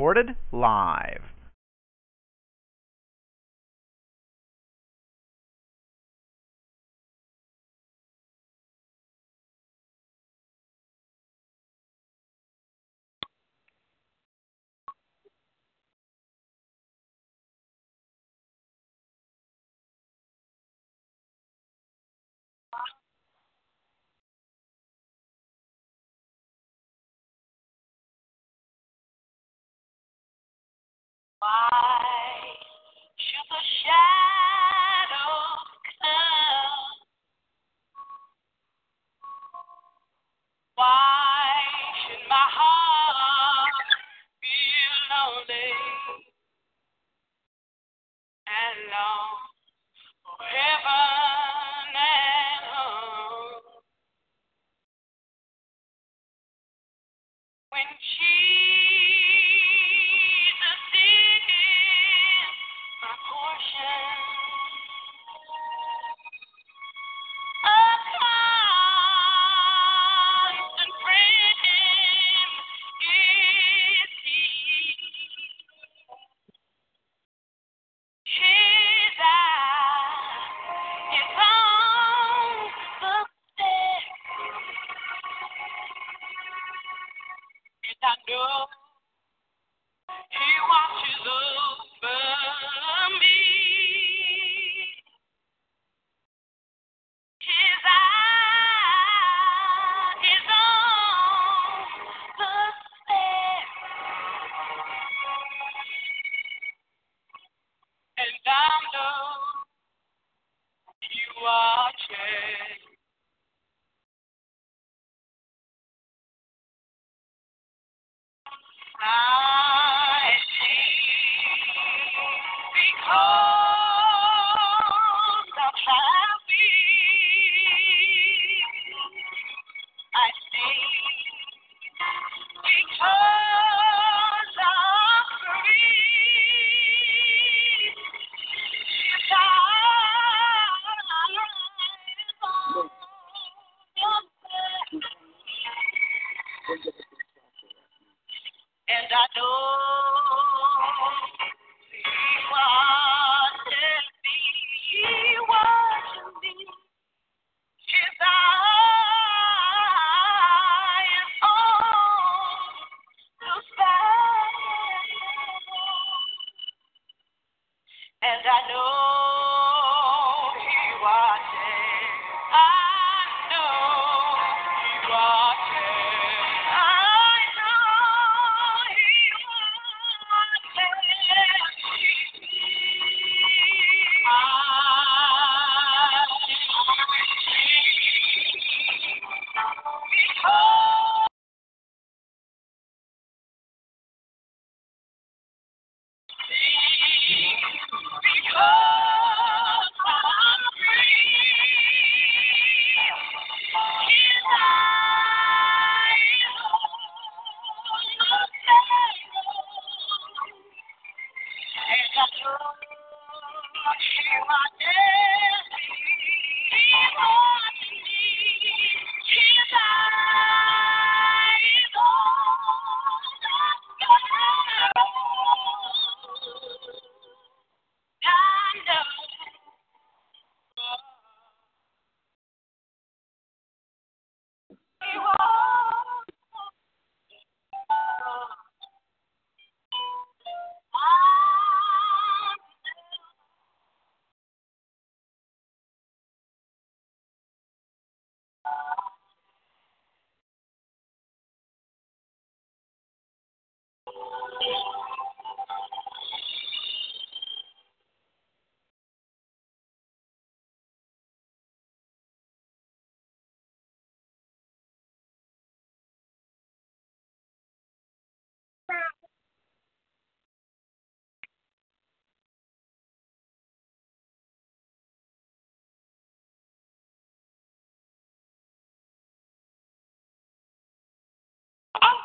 Recorded live. Should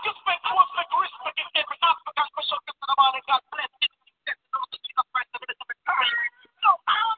So you.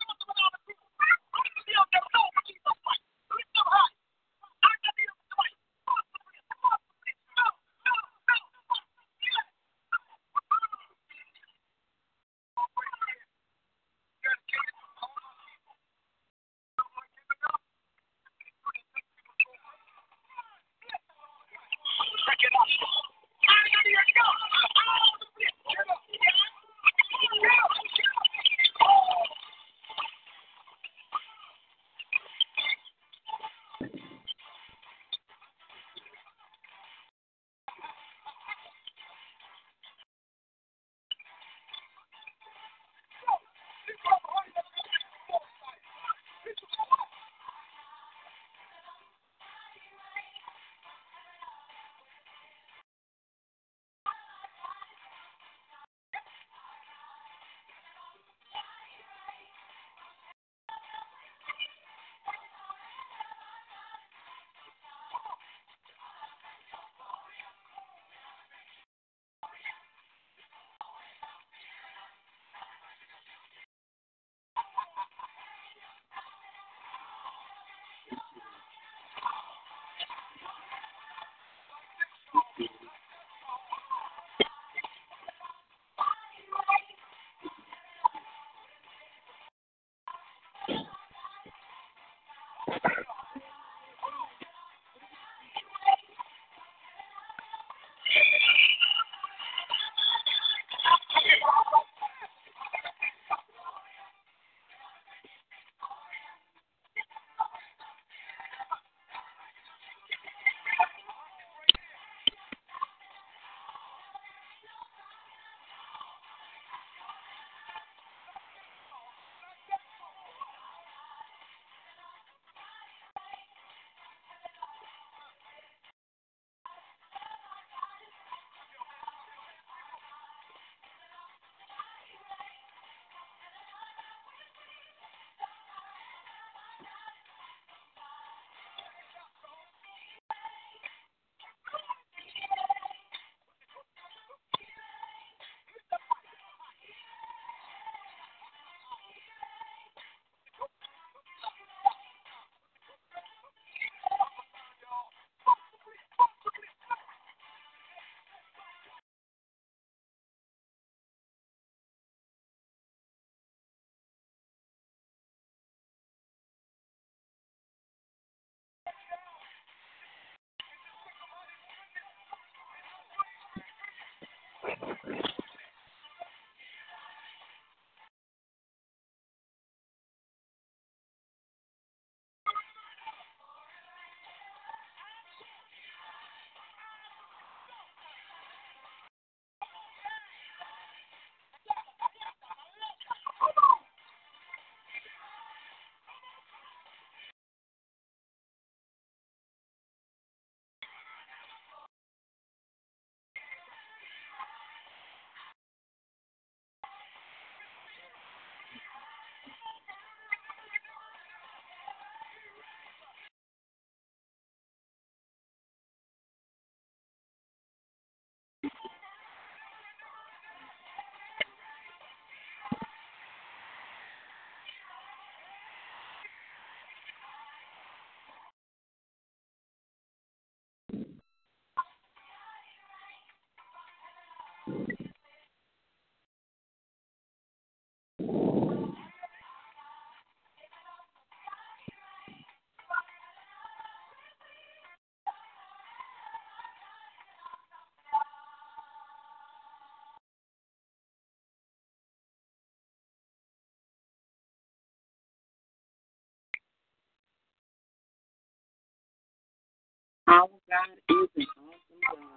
Our God is an awesome God.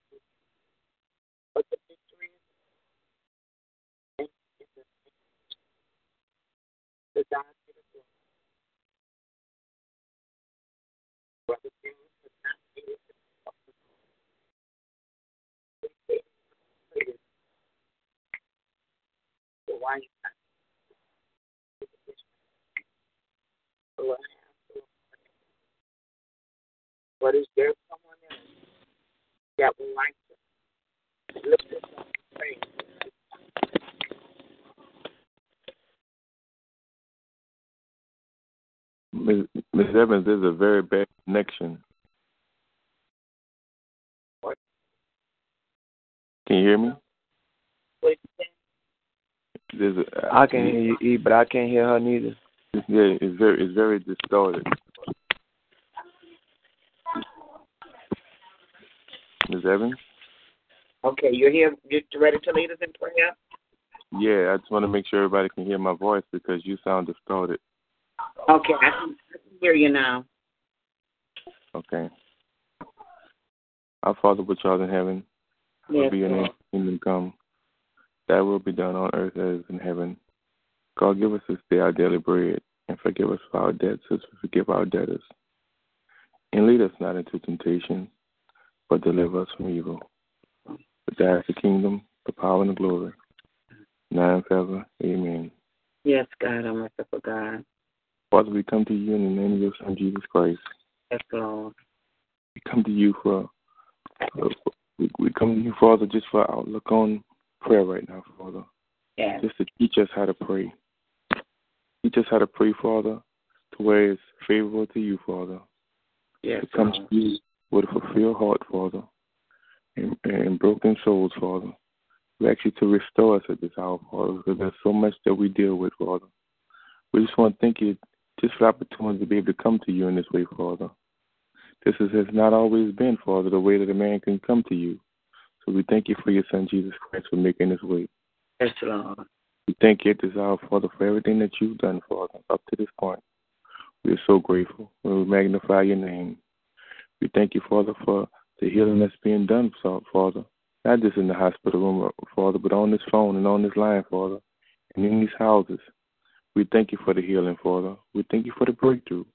Abraham. But is there someone else that would like to lift this up and pray? Ms. Evans, there's a very bad connection. What? Can you hear me? What you say? There's a, I can hear you, E, but I can't hear her neither. Yeah, it's very it's very distorted. Ms. Evans? Okay, you're here. You're ready to lead us in prayer? Yeah, I just want to make sure everybody can hear my voice because you sound distorted. Okay, I can, I can hear you now. Okay. Our Father which art in heaven, Yes, hallowed be your name, kingdom come. Thy will be done on earth as in heaven. God, give us this day our daily bread, and forgive us for our debts as we forgive our debtors. And lead us not into temptation, but deliver us from evil. For thine is the kingdom, the power, and the glory. Now and forever. Amen. Yes, God, I'm merciful God. Father, we come to you in the name of your Son, Jesus Christ. Yes, Lord. We come to you for, uh, we, we come to you, Father, just for outlook on prayer right now, Father. Yes. Just to teach us how to pray. Teach us how to pray, Father, to where it's favorable to you, Father. Yes, To come to you with a fulfilled heart, Father, and, and broken souls, Father. We ask you to restore us at this hour, Father, because there's so much that we deal with, Father. We just want to thank you just for the opportunity to be able to come to you in this way, Father. This is, has not always been, Father, the way that a man can come to you. So we thank you for your Son, Jesus Christ, for making this way. Yes, Lord. We thank you at this hour, Father, for everything that you've done, for us up to this point. We are so grateful. We magnify your name. We thank you, Father, for the healing that's being done, Father. Not just in the hospital room, Father, but on this phone and on this line, Father, and in these houses. We thank you for the healing, Father. We thank you for the breakthrough.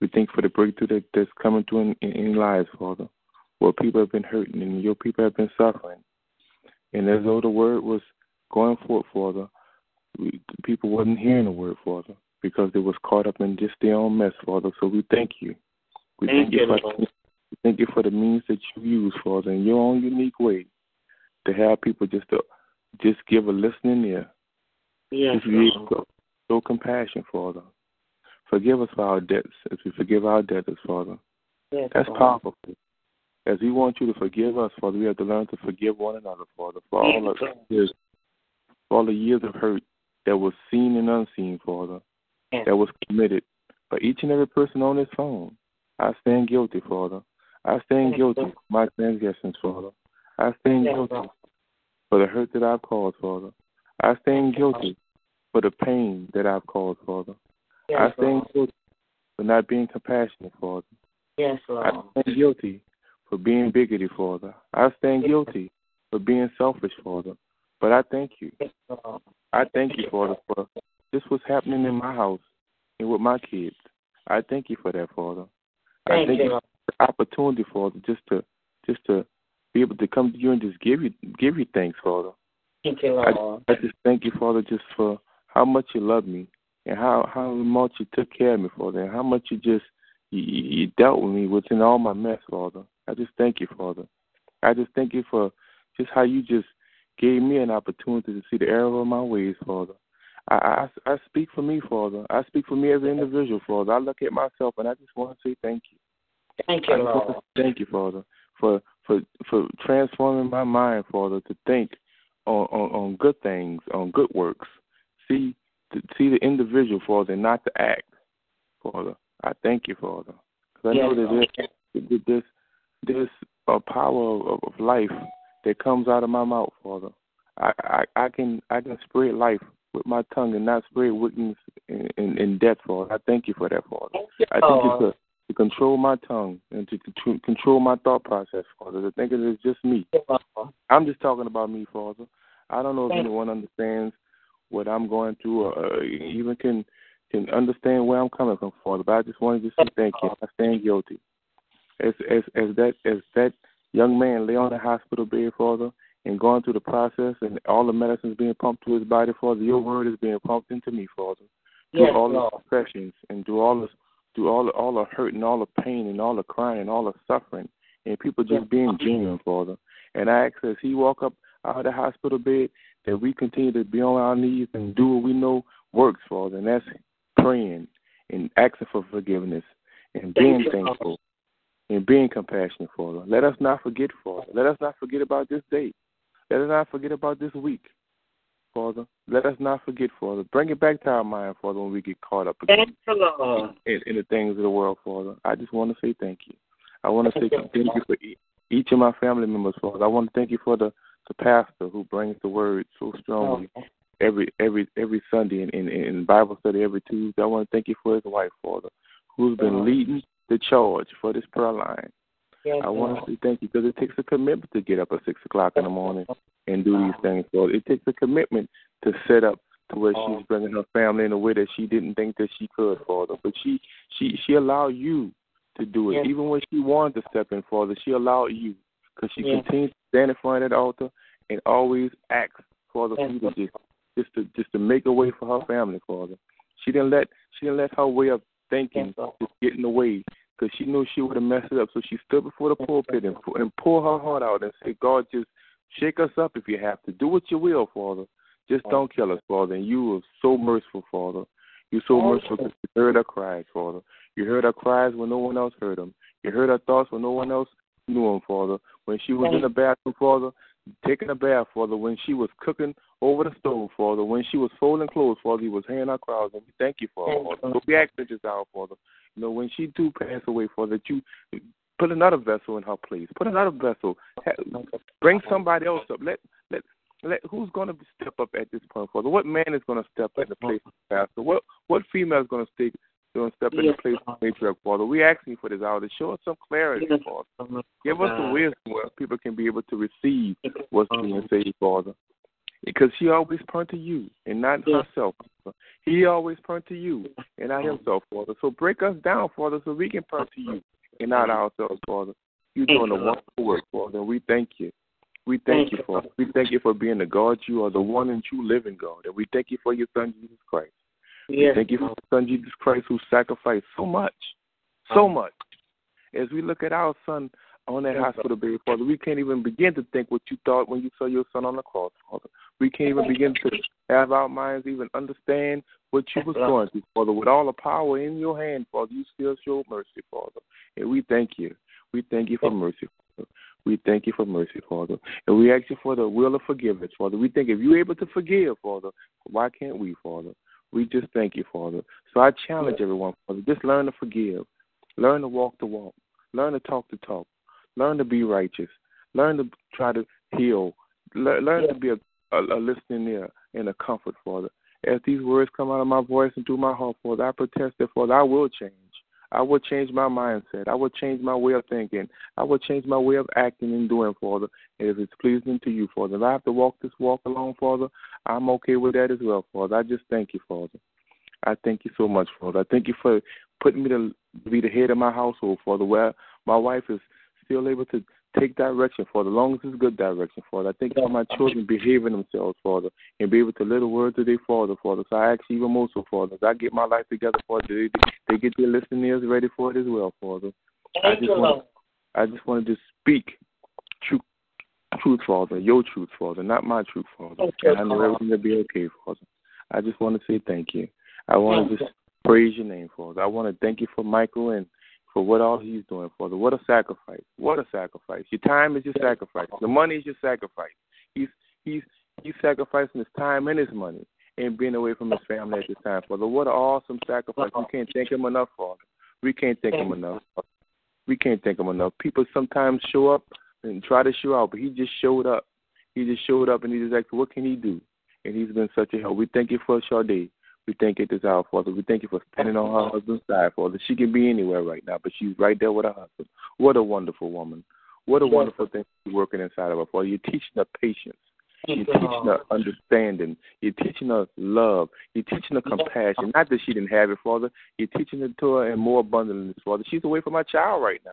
We thank you for the breakthrough that, that's coming to in, in, in lives, Father, where people have been hurting and your people have been suffering. And as though the word was going forth, Father, we, the people wasn't hearing the word, Father, because they was caught up in just their own mess, Father. So we thank you. We Thank you, for Lord. thank you for the means that you use, Father, in your own unique way, to have people just to just give a listening ear. Yes, show, show compassion, Father. Forgive us for our debts as we forgive our debtors, Father. Yes, That's Lord. powerful. As we want you to forgive us, Father, we have to learn to forgive one another, Father, for all the years, for all the years of hurt that was seen and unseen, Father, that was committed by each and every person on this phone. I stand guilty, Father. I stand guilty for my transgressions, Father. I stand guilty for the hurt that I've caused, Father. I stand guilty for the pain that I've caused, Father. I stand guilty for not being compassionate, Father. Yes, Lord. I stand guilty for being bigoted, Father. I stand guilty for being selfish, Father. But I thank you. I thank you, Father, for this was happening in my house and with my kids. I thank you for that, Father. I Thank thank you, you for the opportunity, Father, just to just to be able to come to you and just give you give you thanks, Father. Thank you, I, Lord. I just thank you, Father, just for how much you love me and how how much you took care of me, Father, and how much you just you, you dealt with me within all my mess, Father. I just thank you, Father. I just thank you for just how you just gave me an opportunity to see the error of my ways, Father. I, I, I speak for me, Father. I speak for me as an individual, Father. I look at myself and I just want to say thank you. Thank you, Lord. thank you, Father, for for for transforming my mind, Father, to think on on, on good things, on good works. See to see the individual, Father, and not the act, Father. I thank you, Father, because I know that there's that there's there's a power of, of life that comes out of my mouth, Father. I, I I can I can spread life with my tongue and not spread wickedness and, and, and death, Father. I thank you for that, Father. Thank you, I thank you for to control my tongue and to, to control my thought process, Father. To think that it's just me. You. I'm just talking about me, Father. I don't know if Thank- anyone understands what I'm going through or uh, even can can understand where I'm coming from, Father. But I just wanted to say thank you. I stand guilty. As as as that as that young man lay on the hospital bed, Father, and going through the process and all the medicines being pumped to his body, Father, your word is being pumped into me, Father through Yes, all Lord. the depressions and through all the through all the, all the hurt and all the pain and all the crying and all the suffering and people just being genuine, Father. And I ask as he walk up out of the hospital bed that we continue to be on our knees and do what we know works, Father, and that's praying and asking for forgiveness and being thankful and being compassionate, Father. Let us not forget, Father. Let us not forget about this day. Let us not forget about this week, Father. Let us not forget, Father. Bring it back to our mind, Father, when we get caught up again in, in the things of the world, Father. I just want to say thank you. I want to say thank you for each of my family members, Father. I want to thank you for the, the pastor who brings the word so strongly oh. every every every Sunday in, in, in Bible study every Tuesday. I want to thank you for his wife, Father, who's been oh. leading the charge for this prayer line. I want to say thank you because it takes a commitment to get up at six o'clock in the morning and do these things. Lord, it takes a commitment to set up to where she's oh. bringing her family in a way that she didn't think that she could, Father. But she she she allowed you to do it, Yes. even when she wanted to step in, Father. She allowed you because she Yes. continues to stand in front of that altar and always asks Father for you to just just to just to make a way for her family, Father. She didn't let she didn't let her way of thinking just get in the way because she knew she would have messed it up. So she stood before the pulpit and, and pulled her heart out and said, God, just shake us up if you have to. Do what you will, Father. Just don't kill us, Father. And you are so merciful, Father. You're so merciful because you heard her cries, Father. You heard her cries when no one else heard them. You heard her thoughts when no one else knew them, Father. When she was in the bathroom, Father, taking a bath, Father. When she was cooking over the stove, she was folding clothes, Father, you was hearing her cries. And we thank you for her, Father. So we ask that this hour, Father. You know, when she do pass away, Father, that you put another vessel in her place. Put another vessel. Bring somebody else up. Let let let who's going to step up at this point, Father? What man is going to step in the place of pastor? What what female is going to stay to step in the place of matriarch, Father? We asking for this hour to show us some clarity, Father. Give us the wisdom where people can be able to receive what's being said, Father. Because she always turned to you and not herself. He always turned to you and not himself, Father. So break us down, Father, so we can turn to you and not ourselves, Father. You're doing a wonderful work, Father, we thank you. We thank you, Father. We thank you for being the God you are, the one and true living God. And we thank you for your Son, Jesus Christ. We Yes, thank you for your Son, Jesus Christ, who sacrificed so much, so much. As we look at our son on that hospital bed, Father, we can't even begin to think what you thought when you saw your son on the cross, Father. We can't even begin to have our minds even understand what you was going through, Father. With all the power in your hand, Father, you still show mercy, Father. And we thank you. We thank you for mercy, Father. We thank you for mercy, Father. And we ask you for the will of forgiveness, Father. We think if you're able to forgive, Father, why can't we, Father? We just thank you, Father. So I challenge everyone, Father, just learn to forgive. Learn to walk the walk. Learn to talk the talk. Learn to be righteous. Learn to try to heal. Le- learn to be a, a, a listening ear and a comfort, Father. As these words come out of my voice and through my heart, Father, I protest that, Father, I will change. I will change my mindset. I will change my way of thinking. I will change my way of acting and doing, Father, And if it's pleasing to you, Father. If I have to walk this walk alone, Father, I'm okay with that as well, Father. I just thank you, Father. I thank you so much, Father. I thank you for putting me to be the head of my household, Father, where my wife is still able to take direction, Father, as long as it's good direction, Father. I you for my children behaving themselves, Father, and be able to live the words of their Father, Father. So I ask you even more so, Father, as I get my life together, Father, they, they get their listening ears ready for it as well, Father. I just want, I just want to speak truth, truth, Father, your truth, Father, not my truth, Father. And I know everything will be okay, Father. I just want to say thank you. I want to just praise your name, Father. I want to thank you for Michael and for what all he's doing, Father. What a sacrifice. What a sacrifice. Your time is your sacrifice. The money is your sacrifice. He's he's he's sacrificing his time and his money and being away from his family at this time, Father. What an awesome sacrifice. We can't thank him enough, Father. We can't thank him enough. We can't thank him enough. People sometimes show up and try to show out, but he just showed up. He just showed up and he just asked, what can he do? And he's been such a help. We thank you for Sade. We thank you this hour, Father. We thank you for standing on her husband's side, Father. She can be anywhere right now, but she's right there with her husband. What a wonderful woman. What a wonderful thing you're working inside of her, Father. You're teaching her patience. You're teaching her understanding. You're teaching her love. You're teaching her compassion. Not that she didn't have it, Father. You're teaching it to her in more abundance, Father. She's away from her child right now.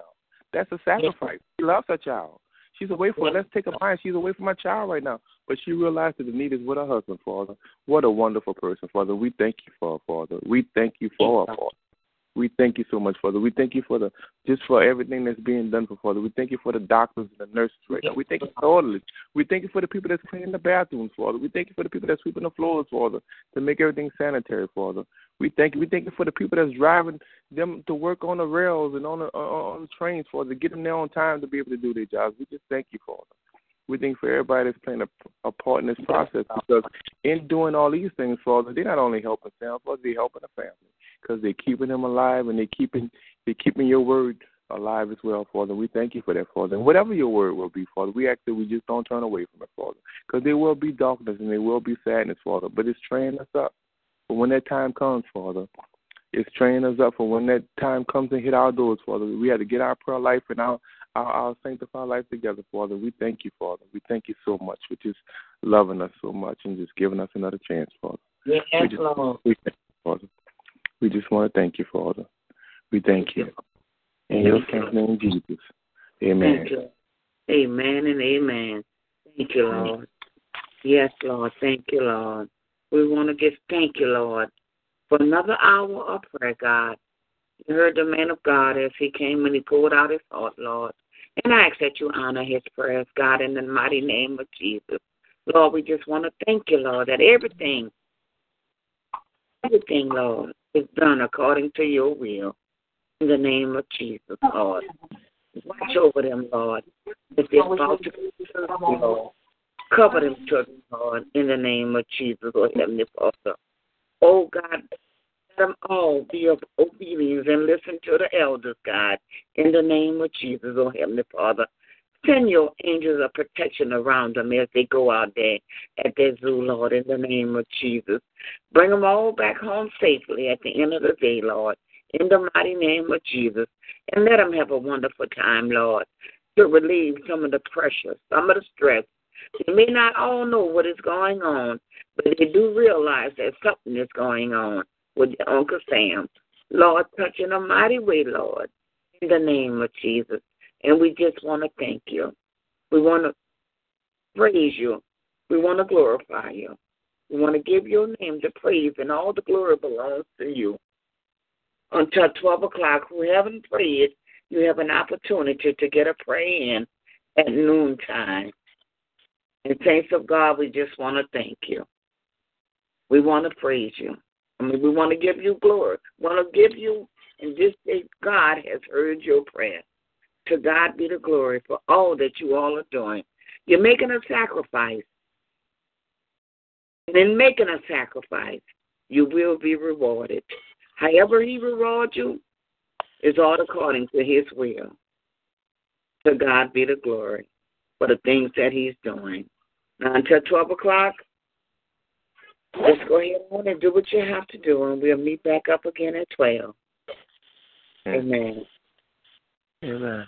That's a sacrifice. She loves her child. She's away from Let's take a mind. She's away from my child right now. But she realized that the need is with her husband, Father. What a wonderful person, Father. We thank you for her, Father. We thank you for her, Father. We thank you so much, Father. We thank you for the just for everything that's being done for Father. We thank you for the doctors and the nurses right now. We thank you for the orderlies. We thank you for the people that's cleaning the bathrooms, Father. We thank you for the people that's sweeping the floors, Father, to make everything sanitary, Father. We thank you. We thank you for the people that's driving them to work on the rails and on the uh, uh, on the trains, Father, to get them there on time to be able to do their jobs. We just thank you, Father. We think for everybody that's playing a, a part in this process because in doing all these things, Father, they're not only helping themselves, they're helping the family because they're keeping them alive and they're keeping they're keeping your word alive as well, Father. We thank you for that, Father. And whatever your word will be, Father, we ask that we just don't turn away from it, Father, because there will be darkness and there will be sadness, Father, but it's training us up. But when that time comes, Father, it's training us up for when that time comes and hit our doors, Father. We have to get our prayer life and our our, our sanctified life together, Father. We thank you, Father. We thank you so much for just loving us so much and just giving us another chance, Father. Yes, we just, Lord. We thank you, Father. We just want to thank you, Father. We thank you. In your son's name, Jesus. Amen. Thank you. Amen and amen. Thank you, Lord. Yes, Lord. Thank you, Lord. We want to just thank you, Lord, for another hour of prayer, God. You heard the man of God as he came and he poured out his heart, Lord. And I ask that you honor his prayers, God, in the mighty name of Jesus. Lord, we just want to thank you, Lord, that everything, everything, Lord, is done according to your will. In the name of Jesus, Lord. Watch over them, Lord. If they're Lord. Cover them children, Lord, in the name of Jesus, oh Heavenly Father. Oh God, let them all be of obedience and listen to the elders, God, in the name of Jesus, oh Heavenly Father. Send your angels of protection around them as they go out there at their zoo, Lord, in the name of Jesus. Bring them all back home safely at the end of the day, Lord, in the mighty name of Jesus. And let them have a wonderful time, Lord, to relieve some of the pressure, some of the stress. They may not all know what is going on, but they do realize that something is going on with Uncle Sam. Lord, touch in a mighty way, Lord, in the name of Jesus. And we just want to thank you. We want to praise you. We want to glorify you. We want to give your name the praise, and all the glory belongs to you. Until 12 o'clock, who haven't prayed, you have an opportunity to get a prayer in at noontime. And saints of God, we just want to thank you. We want to praise you. I mean, we want to give you glory. We want to give you, and this day, God has heard your prayer. To God be the glory for all that you all are doing. You're making a sacrifice. And in making a sacrifice, you will be rewarded. However, He rewards you is all according to His will. To God be the glory for the things that He's doing. Now, until 12 o'clock, just go ahead on and do what you have to do, and we'll meet back up again at 12. Amen. Amen.